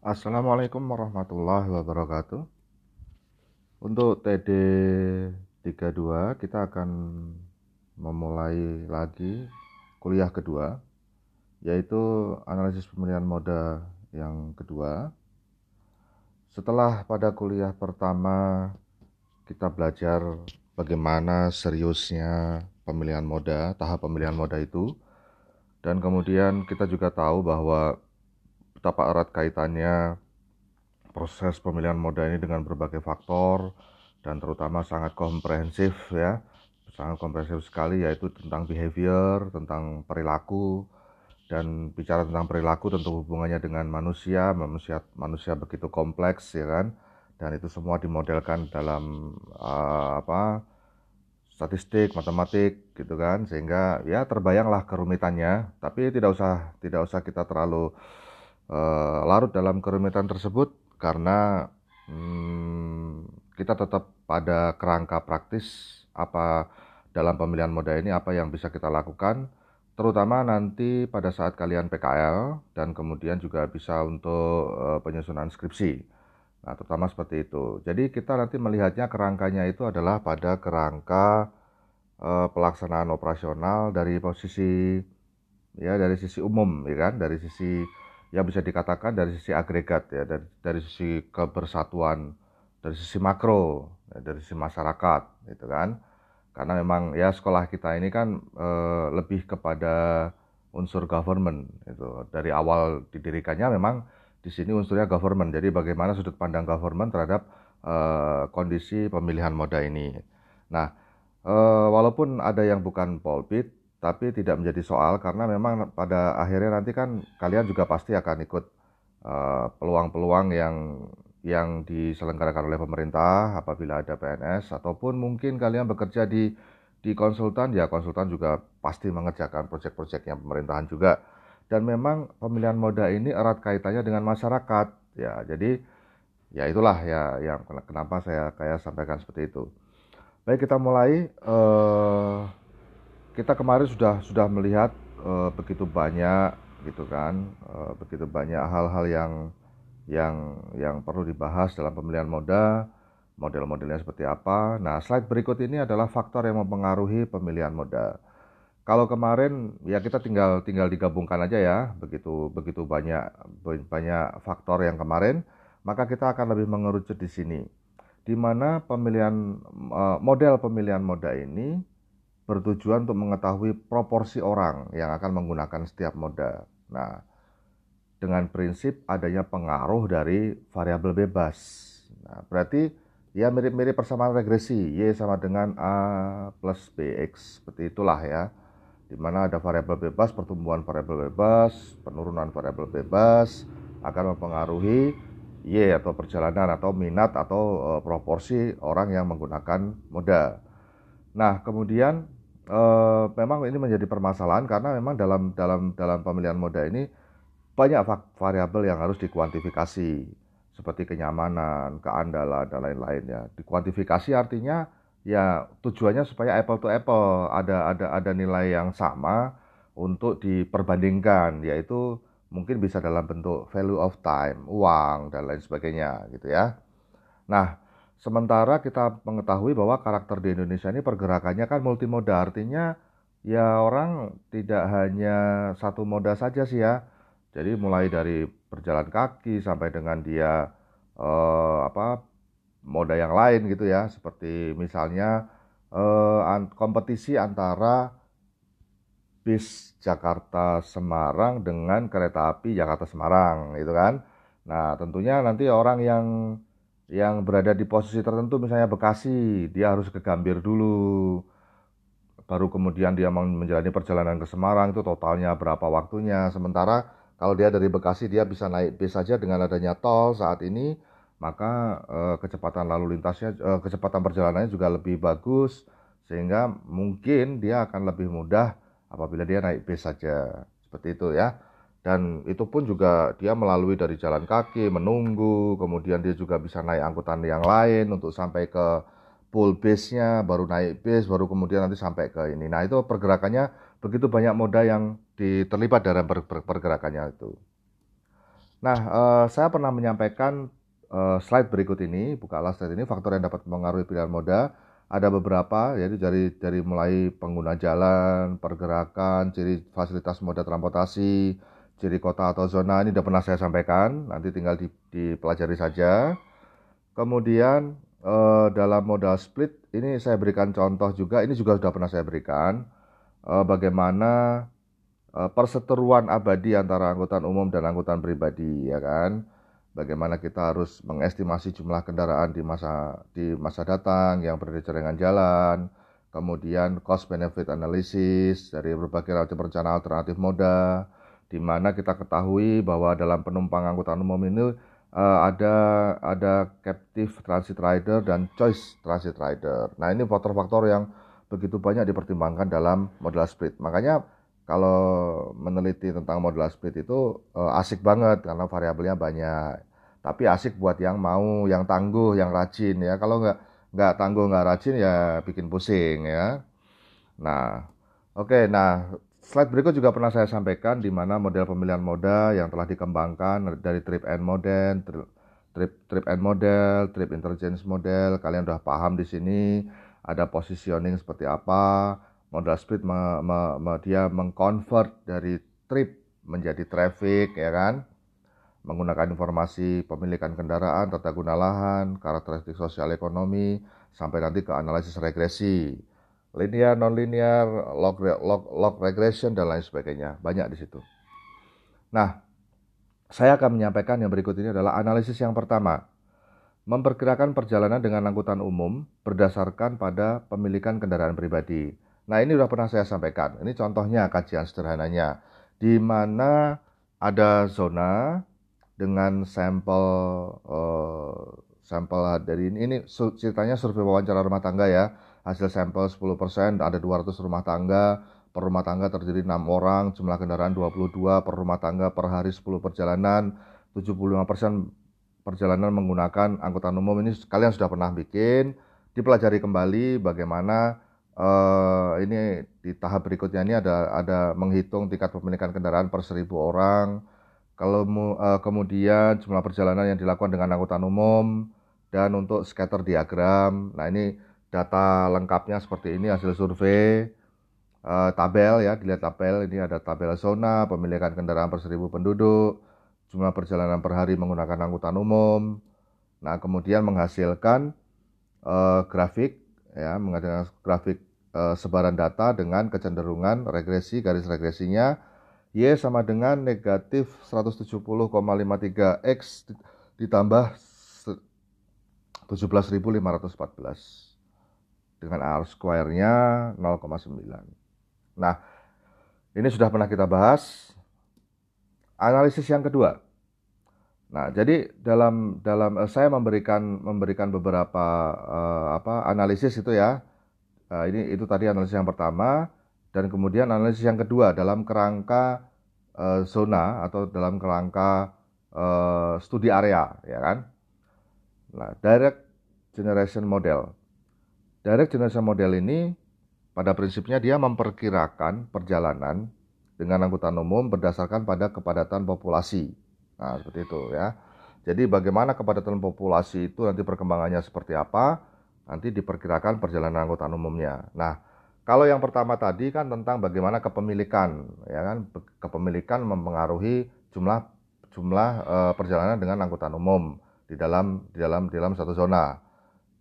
Assalamualaikum warahmatullahi wabarakatuh. Untuk TD 32 kita akan memulai lagi kuliah kedua yaitu analisis pemilihan moda yang kedua. Setelah pada kuliah pertama kita belajar bagaimana seriusnya pemilihan moda, tahap pemilihan moda itu. Dan kemudian kita juga tahu bahwa betapa erat kaitannya proses pemilihan moda ini dengan berbagai faktor dan terutama sangat komprehensif ya. Sangat komprehensif sekali yaitu tentang behavior tentang perilaku. Dan bicara tentang perilaku tentu hubungannya dengan manusia manusia manusia begitu kompleks ya kan. Dan itu semua dimodelkan dalam uh, apa statistik matematik gitu kan. Sehingga ya terbayanglah kerumitannya. Tapi tidak usah tidak usah kita terlalu uh, larut dalam kerumitan tersebut karena hmm, kita tetap pada kerangka praktis apa dalam pemilihan moda ini apa yang bisa kita lakukan terutama nanti pada saat kalian PKL dan kemudian juga bisa untuk uh, penyusunan skripsi. Nah, terutama seperti itu. Jadi kita nanti melihatnya kerangkanya itu adalah pada kerangka uh, pelaksanaan operasional dari posisi ya dari sisi umum ya kan, dari sisi yang bisa dikatakan dari sisi agregat ya dari dari sisi kebersatuan dari sisi makro ya, dari sisi masyarakat gitu kan. Karena memang ya sekolah kita ini kan e, lebih kepada unsur government itu dari awal didirikannya memang di sini unsurnya government. Jadi bagaimana sudut pandang government terhadap e, kondisi pemilihan moda ini. Nah e, walaupun ada yang bukan polpit tapi tidak menjadi soal karena memang pada akhirnya nanti kan kalian juga pasti akan ikut eh, peluang-peluang uh, yang yang diselenggarakan oleh pemerintah apabila ada PNS ataupun mungkin kalian bekerja di di konsultan ya konsultan juga pasti mengerjakan proyek-proyeknya pemerintahan juga. Dan memang pemilihan moda ini erat kaitannya dengan masyarakat ya. Jadi ya itulah ya yang kenapa saya kayak sampaikan seperti itu. Baik kita mulai uh, kita kemarin sudah sudah melihat uh, begitu banyak gitu kan uh, begitu banyak hal-hal yang yang yang perlu dibahas dalam pemilihan moda model-modelnya seperti apa. Nah slide berikut ini adalah faktor yang mempengaruhi pemilihan moda. Kalau kemarin ya kita tinggal tinggal digabungkan aja ya begitu begitu banyak banyak faktor yang kemarin maka kita akan lebih mengerucut di sini. Di mana pemilihan eh, model pemilihan moda ini bertujuan untuk mengetahui proporsi orang yang akan menggunakan setiap moda. Nah, dengan prinsip adanya pengaruh dari variabel bebas. Nah, berarti ya mirip-mirip persamaan regresi, Y sama dengan A plus BX, seperti itulah ya. Di mana ada variabel bebas, pertumbuhan variabel bebas, penurunan variabel bebas akan mempengaruhi Y atau perjalanan atau minat atau uh, proporsi orang yang menggunakan moda. Nah, kemudian uh, memang ini menjadi permasalahan karena memang dalam dalam dalam pemilihan moda ini banyak variabel yang harus dikuantifikasi seperti kenyamanan, keandalan dan lain-lain ya. Dikuantifikasi artinya ya tujuannya supaya apple to apple ada ada ada nilai yang sama untuk diperbandingkan yaitu mungkin bisa dalam bentuk value of time, uang dan lain sebagainya gitu ya. Nah, Sementara kita mengetahui bahwa karakter di Indonesia ini pergerakannya kan multimoda, artinya ya orang tidak hanya satu moda saja sih ya. Jadi mulai dari berjalan kaki sampai dengan dia eh, apa moda yang lain gitu ya, seperti misalnya eh, kompetisi antara bis Jakarta Semarang dengan kereta api Jakarta Semarang gitu kan. Nah, tentunya nanti orang yang yang berada di posisi tertentu misalnya Bekasi dia harus ke Gambir dulu. Baru kemudian dia menjalani perjalanan ke Semarang itu totalnya berapa waktunya. Sementara kalau dia dari Bekasi dia bisa naik bis saja dengan adanya tol saat ini maka eh, kecepatan lalu lintasnya eh, kecepatan perjalanannya juga lebih bagus sehingga mungkin dia akan lebih mudah apabila dia naik bis saja. Seperti itu ya dan itu pun juga dia melalui dari jalan kaki menunggu kemudian dia juga bisa naik angkutan yang lain untuk sampai ke pool base-nya baru naik base baru kemudian nanti sampai ke ini nah itu pergerakannya begitu banyak moda yang terlibat dalam pergerakannya itu Nah, uh, saya pernah menyampaikan uh, slide berikut ini, bukalah slide ini, faktor yang dapat mengaruhi pilihan moda. Ada beberapa, yaitu dari dari mulai pengguna jalan, pergerakan, ciri fasilitas moda transportasi, ciri kota atau zona ini sudah pernah saya sampaikan, nanti tinggal dipelajari saja. Kemudian uh, dalam modal split ini saya berikan contoh juga, ini juga sudah pernah saya berikan uh, bagaimana uh, perseteruan abadi antara angkutan umum dan angkutan pribadi, ya kan? Bagaimana kita harus mengestimasi jumlah kendaraan di masa di masa datang yang berada di cerengan jalan, kemudian cost benefit analysis dari berbagai macam rencana alternatif moda, di mana kita ketahui bahwa dalam penumpang angkutan umum ini uh, ada ada captive transit rider dan choice transit rider. Nah ini faktor-faktor yang begitu banyak dipertimbangkan dalam modal split. Makanya kalau meneliti tentang modal split itu uh, asik banget karena variabelnya banyak. Tapi asik buat yang mau, yang tangguh, yang rajin ya. Kalau nggak nggak tangguh nggak rajin ya bikin pusing ya. Nah, oke. Okay, nah Slide berikut juga pernah saya sampaikan di mana model pemilihan moda yang telah dikembangkan dari trip and model, trip trip and model, trip intelligence model. Kalian sudah paham di sini ada positioning seperti apa, modal split me, me, me, dia mengconvert dari trip menjadi traffic ya kan menggunakan informasi pemilikan kendaraan, tata guna lahan, karakteristik sosial ekonomi, sampai nanti ke analisis regresi linear, non-linear, log, log, log regression, dan lain sebagainya. Banyak di situ. Nah, saya akan menyampaikan yang berikut ini adalah analisis yang pertama. Memperkirakan perjalanan dengan angkutan umum berdasarkan pada pemilikan kendaraan pribadi. Nah, ini sudah pernah saya sampaikan. Ini contohnya kajian sederhananya. Di mana ada zona dengan sampel uh, sampel dari ini, ini ceritanya survei wawancara rumah tangga ya hasil sampel 10%, ada 200 rumah tangga, per rumah tangga terdiri 6 orang, jumlah kendaraan 22 per rumah tangga per hari 10 perjalanan, 75% perjalanan menggunakan angkutan umum. Ini kalian sudah pernah bikin, dipelajari kembali bagaimana uh, ini di tahap berikutnya ini ada ada menghitung tingkat pemilikan kendaraan per 1000 orang, kalau uh, kemudian jumlah perjalanan yang dilakukan dengan angkutan umum dan untuk scatter diagram. Nah, ini data lengkapnya seperti ini hasil survei uh, tabel ya dilihat tabel ini ada tabel zona pemilikan kendaraan per seribu penduduk jumlah perjalanan per hari menggunakan angkutan umum. Nah kemudian menghasilkan uh, grafik ya menghasilkan grafik uh, sebaran data dengan kecenderungan regresi garis regresinya Y sama dengan negatif 170,53 X ditambah 17.514 dengan R square-nya 0,9. Nah, ini sudah pernah kita bahas. Analisis yang kedua. Nah, jadi dalam dalam uh, saya memberikan memberikan beberapa uh, apa analisis itu ya. Uh, ini itu tadi analisis yang pertama dan kemudian analisis yang kedua dalam kerangka uh, zona atau dalam kerangka uh, studi area ya kan. Nah, direct generation model. Direct Generation Model ini pada prinsipnya dia memperkirakan perjalanan dengan angkutan umum berdasarkan pada kepadatan populasi. Nah, seperti itu ya. Jadi bagaimana kepadatan populasi itu nanti perkembangannya seperti apa, nanti diperkirakan perjalanan angkutan umumnya. Nah, kalau yang pertama tadi kan tentang bagaimana kepemilikan, ya kan, kepemilikan mempengaruhi jumlah jumlah e, perjalanan dengan angkutan umum di dalam di dalam di dalam satu zona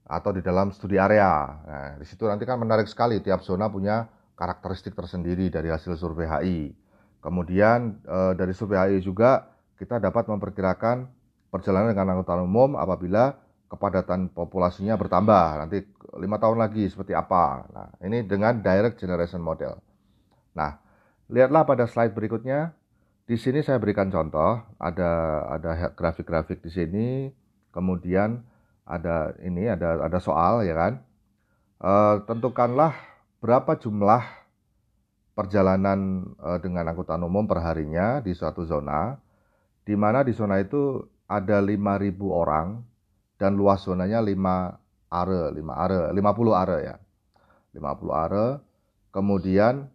atau di dalam studi area. Nah, di situ nanti kan menarik sekali tiap zona punya karakteristik tersendiri dari hasil survei HI. Kemudian e, dari survei HI juga kita dapat memperkirakan perjalanan dengan angkutan umum apabila kepadatan populasinya bertambah nanti lima tahun lagi seperti apa. Nah, ini dengan direct generation model. Nah, lihatlah pada slide berikutnya. Di sini saya berikan contoh, ada ada grafik-grafik di sini, kemudian ada ini ada ada soal ya kan? E, tentukanlah berapa jumlah perjalanan e, dengan angkutan umum perharinya di suatu zona di mana di zona itu ada 5.000 orang dan luas zonanya 5 are 5 are 50 are ya. 50 are. Kemudian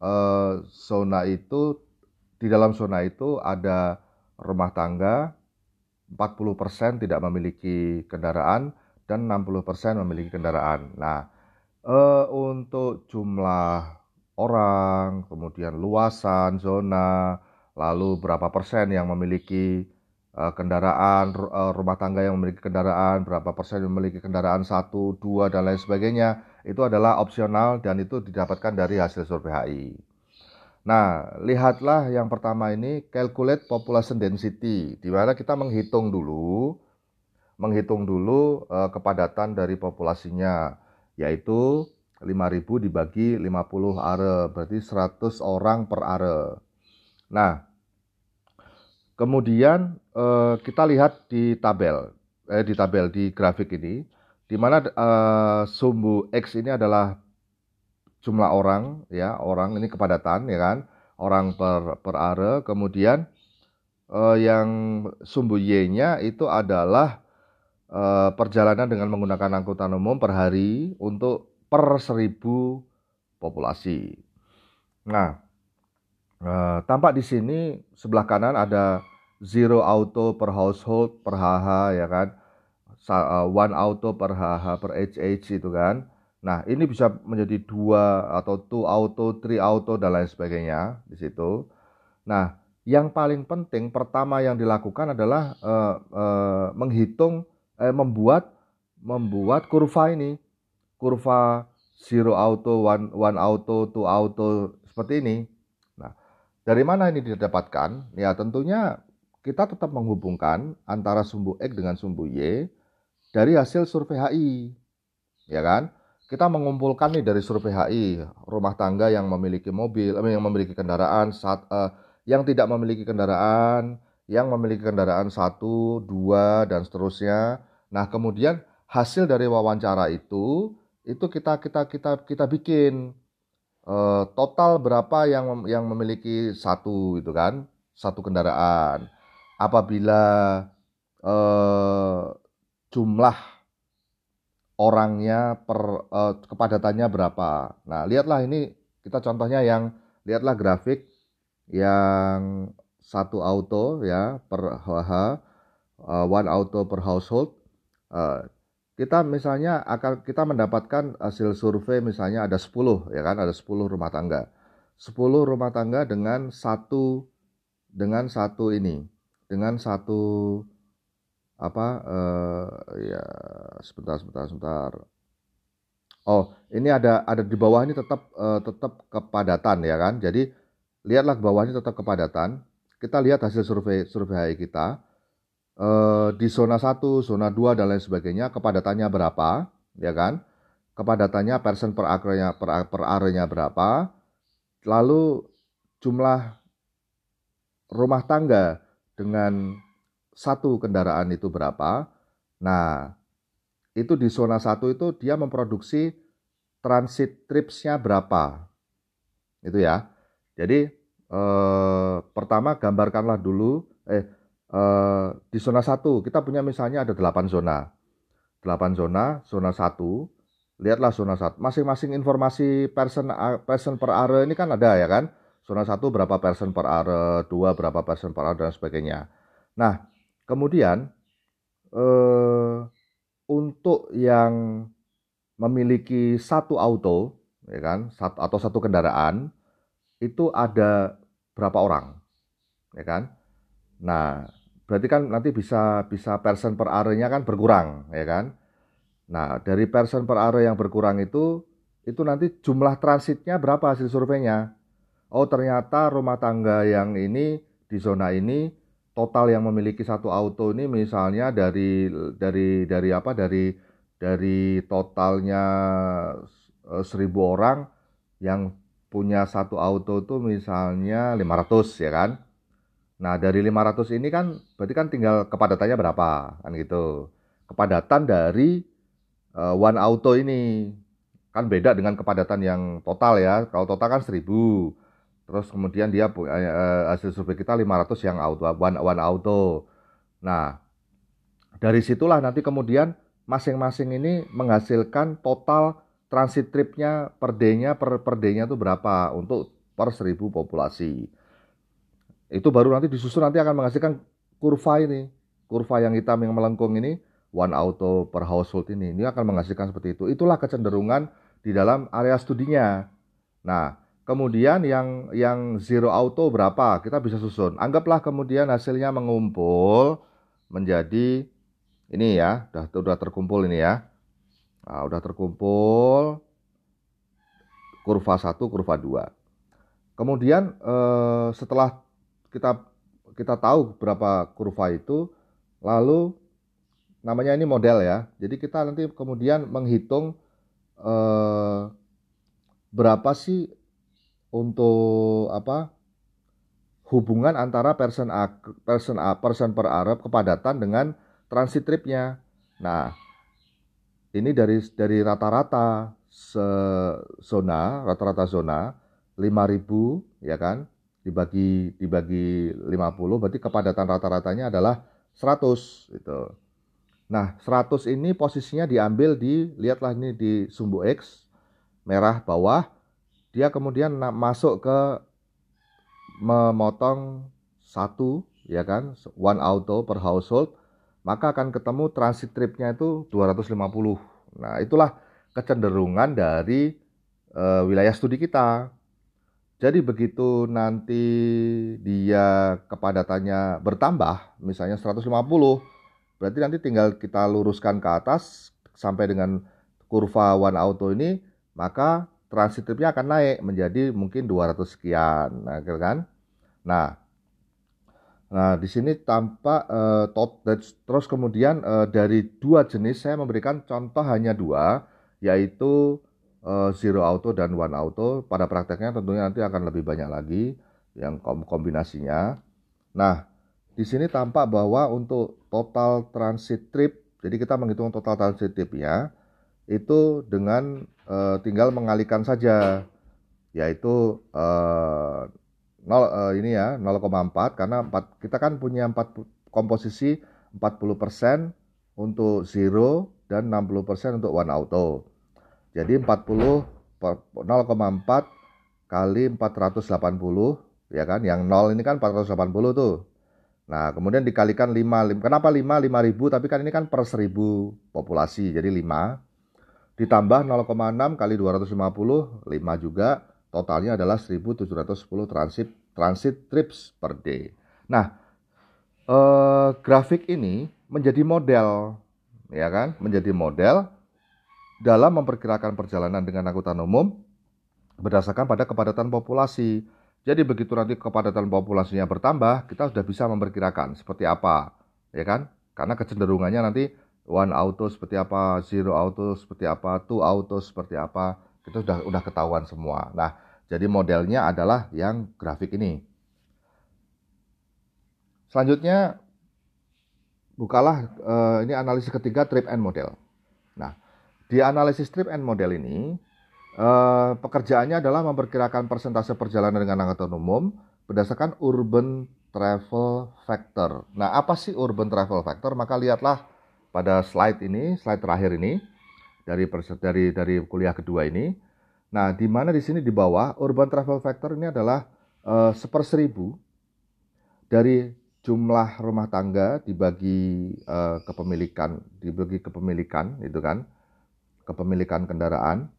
e, zona itu di dalam zona itu ada rumah tangga 40% tidak memiliki kendaraan dan 60% memiliki kendaraan. Nah, eh, untuk jumlah orang, kemudian luasan zona, lalu berapa persen yang memiliki uh, kendaraan, uh, rumah tangga yang memiliki kendaraan, berapa persen yang memiliki kendaraan satu, dua, dan lain sebagainya, itu adalah opsional dan itu didapatkan dari hasil survei HI. Nah, lihatlah yang pertama ini calculate population density, di mana kita menghitung dulu, menghitung dulu uh, kepadatan dari populasinya, yaitu 5000 dibagi 50 are, berarti 100 orang per are. Nah, kemudian eh, kita lihat di tabel, eh, di tabel di grafik ini, di mana eh, sumbu x ini adalah jumlah orang, ya orang ini kepadatan, ya kan, orang per per are. Kemudian eh, yang sumbu y-nya itu adalah eh, perjalanan dengan menggunakan angkutan umum per hari untuk per seribu populasi. Nah, Uh, tampak di sini sebelah kanan ada zero auto per household per HH ya kan. Uh, one auto per HH per HH itu kan. Nah, ini bisa menjadi dua atau two auto, three auto dan lain sebagainya di situ. Nah, yang paling penting pertama yang dilakukan adalah uh, uh, menghitung, eh, membuat membuat kurva ini, kurva zero auto, one one auto, two auto seperti ini dari mana ini didapatkan? Ya tentunya kita tetap menghubungkan antara sumbu X dengan sumbu Y dari hasil survei HI. Ya kan? Kita mengumpulkan nih dari survei HI rumah tangga yang memiliki mobil, eh, yang memiliki kendaraan, saat, uh, yang tidak memiliki kendaraan, yang memiliki kendaraan satu, dua, dan seterusnya. Nah kemudian hasil dari wawancara itu itu kita kita kita kita bikin uh, total berapa yang yang memiliki satu itu kan satu kendaraan apabila uh, jumlah orangnya per uh, kepadatannya berapa. Nah lihatlah ini kita contohnya yang lihatlah grafik yang satu auto ya per HH uh, one auto per household. Uh, kita misalnya akan kita mendapatkan hasil survei misalnya ada 10 ya kan ada 10 rumah tangga. 10 rumah tangga dengan satu dengan satu ini dengan satu apa uh, ya sebentar sebentar sebentar oh ini ada ada di bawah ini tetap uh, tetap kepadatan ya kan jadi lihatlah ke bawah ini tetap kepadatan kita lihat hasil survei survei kita eh, di zona 1, zona 2 dan lain sebagainya kepadatannya berapa, ya kan? Kepadatannya persen per akrenya per, per arenya berapa? Lalu jumlah rumah tangga dengan satu kendaraan itu berapa? Nah, itu di zona 1 itu dia memproduksi transit tripsnya berapa? Itu ya. Jadi eh, pertama gambarkanlah dulu eh eh, di zona 1 kita punya misalnya ada 8 zona. 8 zona, zona 1. Lihatlah zona 1. Masing-masing informasi person person per area ini kan ada ya kan? Zona 1 berapa person per area, 2 berapa person per area dan sebagainya. Nah, kemudian eh, untuk yang memiliki satu auto ya kan satu atau satu kendaraan itu ada berapa orang ya kan? Nah berarti kan nanti bisa bisa persen per area kan berkurang ya kan? Nah dari persen per area yang berkurang itu itu nanti jumlah transitnya berapa hasil surveinya? Oh ternyata rumah tangga yang ini di zona ini total yang memiliki satu auto ini misalnya dari dari dari apa dari dari totalnya eh, seribu orang yang punya satu auto itu misalnya 500 ya kan Nah, dari 500 ini kan berarti kan tinggal kepadatannya berapa kan gitu. Kepadatan dari uh, one auto ini kan beda dengan kepadatan yang total ya. Kalau total kan 1000. Terus kemudian dia uh, hasil survei kita 500 yang auto one, one auto. Nah, dari situlah nanti kemudian masing-masing ini menghasilkan total transit tripnya per day-nya per per day-nya itu berapa untuk per 1000 populasi. itu baru nanti disusun nanti akan menghasilkan kurva ini kurva yang hitam yang melengkung ini one auto per household ini ini akan menghasilkan seperti itu itulah kecenderungan di dalam area studinya nah kemudian yang yang zero auto berapa? Kita bisa susun. Anggaplah kemudian hasilnya mengumpul menjadi ini ya. Udah udah terkumpul ini ya. Nah, udah terkumpul. Kurva 1 kurva 2 kemudian eh, setelah kita kita tahu berapa kurva itu lalu namanya ini model ya. Jadi kita nanti kemudian menghitung eh, berapa sih untuk apa hubungan antara person A, person A, person per Arab kepadatan dengan transit tripnya. Nah, ini dari dari rata-rata zona, rata-rata zona 5000 ya kan dibagi dibagi 50 berarti kepadatan rata-ratanya adalah 100 itu. Nah, 100 ini posisinya diambil di lihatlah ini di sumbu X merah bawah dia kemudian masuk ke memotong satu ya kan one auto per household maka akan ketemu transit tripnya itu 250 nah itulah kecenderungan dari uh, wilayah studi kita. Jadi begitu nanti dia kepadatannya bertambah misalnya 150 berarti nanti tinggal kita luruskan ke atas sampai dengan kurva one auto ini maka transit tripnya akan naik menjadi mungkin 200 sekian nah gitu kan nah Nah, di sini tampak uh, tot, terus kemudian uh, dari dua jenis saya memberikan contoh hanya dua, yaitu uh, zero auto dan one auto. Pada prakteknya tentunya nanti akan lebih banyak lagi yang kombinasinya. Nah, di sini tampak bahwa untuk total transit trip, jadi kita menghitung total transit tripnya itu dengan uh, tinggal mengalihkan saja, yaitu uh, 0 uh, eh, ini ya 0,4 karena 4 kita kan punya 4 komposisi 40% untuk zero dan 60% untuk one auto. Jadi 40 0,4 kali 480 ya kan yang 0 ini kan 480 tuh. Nah, kemudian dikalikan 5, kenapa 5? 5000 tapi kan ini kan per 1000 populasi jadi 5 ditambah 0,6 kali 250 5 juga Totalnya adalah 1710 transit transit trips per day. Nah, eh, grafik ini menjadi model ya kan? Menjadi model dalam memperkirakan perjalanan dengan angkutan umum berdasarkan pada kepadatan populasi. Jadi begitu nanti kepadatan populasinya bertambah, kita sudah bisa memperkirakan seperti apa, ya kan? Karena kecenderungannya nanti one auto seperti apa, zero auto seperti apa, two auto seperti apa itu sudah udah ketahuan semua. Nah, jadi modelnya adalah yang grafik ini. Selanjutnya bukalah uh, ini analisis ketiga trip and model. Nah, di analisis trip and model ini uh, pekerjaannya adalah memperkirakan persentase perjalanan dengan angkutan umum berdasarkan urban travel factor. Nah, apa sih urban travel factor? Maka lihatlah pada slide ini, slide terakhir ini dari dari dari kuliah kedua ini Nah, di mana di sini di bawah urban travel factor ini adalah uh, seperseribu dari jumlah rumah tangga dibagi uh, kepemilikan, dibagi kepemilikan, itu kan, kepemilikan kendaraan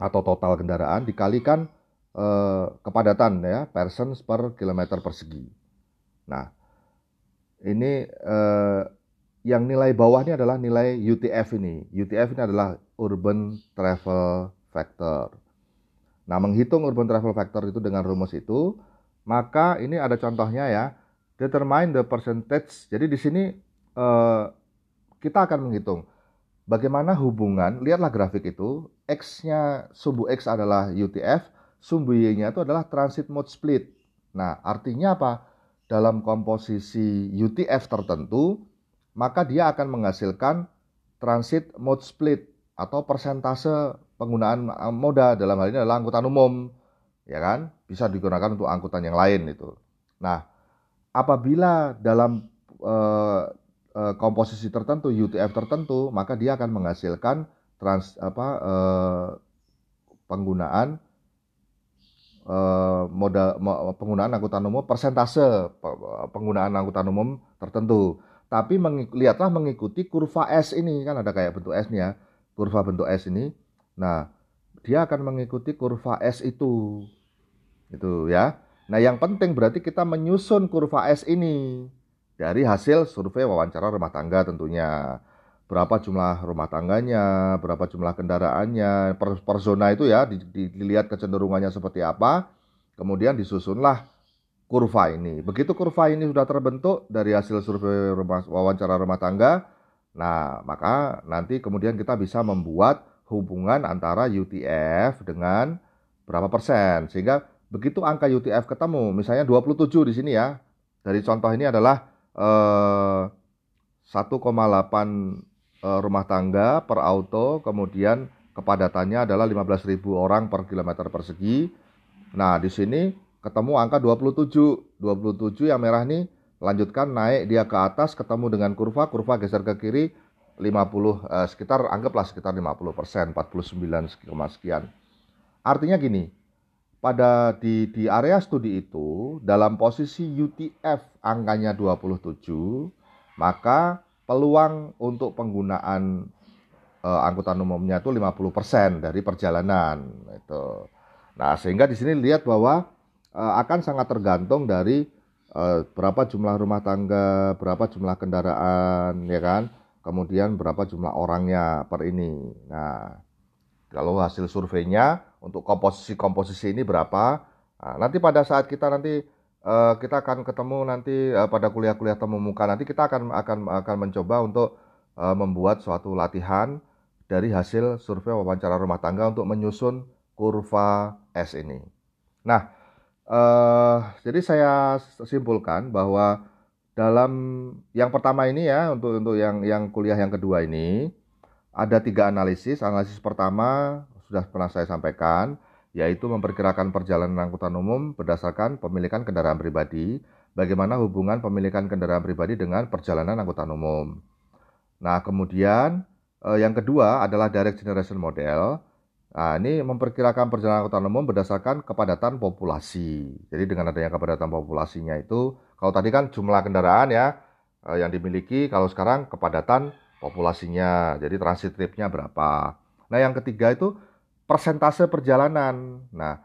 atau total kendaraan dikalikan uh, kepadatan ya persons per kilometer persegi. Nah, ini uh, yang nilai bawah ini adalah nilai UTF ini. UTF ini adalah urban travel factor. Nah, menghitung urban travel factor itu dengan rumus itu, maka ini ada contohnya ya. Determine the percentage. Jadi di sini eh, kita akan menghitung bagaimana hubungan, lihatlah grafik itu, X-nya sumbu X adalah UTF, sumbu Y-nya itu adalah transit mode split. Nah, artinya apa? Dalam komposisi UTF tertentu, maka dia akan menghasilkan transit mode split atau persentase penggunaan eh, moda dalam hal ini adalah angkutan umum, ya kan? Bisa digunakan untuk angkutan yang lain itu. Nah, apabila dalam uh, uh, komposisi tertentu UTF tertentu, maka dia akan menghasilkan trans apa penggunaan eh, modal penggunaan angkutan umum persentase penggunaan angkutan umum tertentu. Tapi mengik lihatlah mengikuti kurva S ini kan ada kayak bentuk S nih ya, kurva bentuk S ini. Nah, dia akan mengikuti kurva S itu. Itu ya. Nah, yang penting berarti kita menyusun kurva S ini dari hasil survei wawancara rumah tangga tentunya berapa jumlah rumah tangganya, berapa jumlah kendaraannya, per, per zona itu ya di, di, dilihat kecenderungannya seperti apa, kemudian disusunlah kurva ini. Begitu kurva ini sudah terbentuk dari hasil survei rumah, wawancara rumah tangga, nah maka nanti kemudian kita bisa membuat hubungan antara UTF dengan berapa persen sehingga begitu angka UTF ketemu, misalnya 27 di sini ya. Dari contoh ini adalah eh, 1,8 Eh, rumah tangga per auto, kemudian kepadatannya adalah 15.000 orang per kilometer persegi. Nah, di sini ketemu angka 27. 27 yang merah nih lanjutkan naik dia ke atas ketemu dengan kurva, kurva geser ke kiri 50 eh, sekitar anggaplah sekitar 50 persen 49 sekian. Artinya gini, pada di di area studi itu dalam posisi UTF angkanya 27, maka peluang untuk penggunaan uh, angkutan umumnya itu 50% dari perjalanan itu. Nah, sehingga di sini lihat bahwa akan sangat tergantung dari uh, berapa jumlah rumah tangga, berapa jumlah kendaraan, ya kan? Kemudian berapa jumlah orangnya per ini. Nah, kalau hasil surveinya untuk komposisi-komposisi ini berapa? Nah, nanti pada saat kita nanti uh, kita akan ketemu nanti pada kuliah-kuliah temu muka nanti kita akan akan akan mencoba untuk membuat suatu latihan dari hasil survei wawancara rumah tangga untuk menyusun kurva S ini. Nah, uh, jadi saya simpulkan bahwa dalam yang pertama ini ya untuk untuk yang yang kuliah yang kedua ini ada tiga analisis. Analisis pertama sudah pernah saya sampaikan yaitu memperkirakan perjalanan angkutan umum berdasarkan pemilikan kendaraan pribadi, bagaimana hubungan pemilikan kendaraan pribadi dengan perjalanan angkutan umum. Nah, kemudian eh, yang kedua adalah direct generation model. Nah, ini memperkirakan perjalanan angkutan umum berdasarkan kepadatan populasi. Jadi dengan adanya kepadatan populasinya itu, kalau tadi kan jumlah kendaraan ya eh, yang dimiliki, kalau sekarang kepadatan populasinya. Jadi transit tripnya berapa. Nah, yang ketiga itu persentase perjalanan. Nah,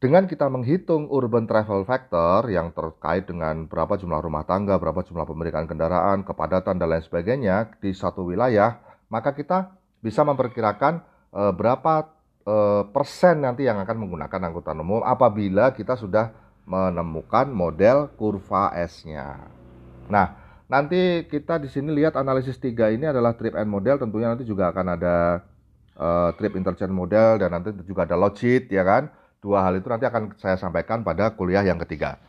dengan kita menghitung urban travel factor yang terkait dengan berapa jumlah rumah tangga, berapa jumlah pemeriksaan kendaraan, kepadatan dan lain sebagainya di satu wilayah, maka kita bisa memperkirakan e, berapa e, persen nanti yang akan menggunakan angkutan umum apabila kita sudah menemukan model kurva S-nya. Nah, nanti kita di sini lihat analisis tiga ini adalah trip and model tentunya nanti juga akan ada uh, trip interchange model dan nanti juga ada logit ya kan. Dua hal itu nanti akan saya sampaikan pada kuliah yang ketiga.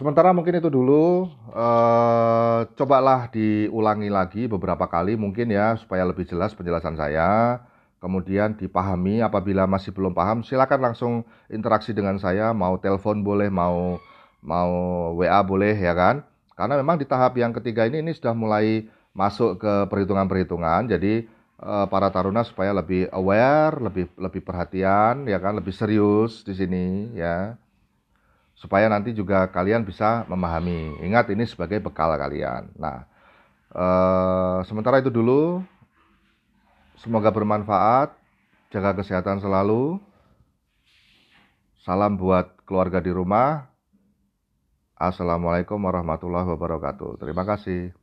Sementara mungkin itu dulu, uh, cobalah diulangi lagi beberapa kali mungkin ya supaya lebih jelas penjelasan saya. Kemudian dipahami apabila masih belum paham silakan langsung interaksi dengan saya, mau telepon boleh, mau mau WA boleh ya kan. Karena memang di tahap yang ketiga ini ini sudah mulai masuk ke perhitungan-perhitungan. Jadi uh, para taruna supaya lebih aware, lebih lebih perhatian, ya kan, lebih serius di sini, ya, supaya nanti juga kalian bisa memahami. Ingat ini sebagai bekal kalian. Nah, uh, sementara itu dulu, semoga bermanfaat, jaga kesehatan selalu. Salam buat keluarga di rumah. Assalamualaikum warahmatullahi wabarakatuh. Terima kasih.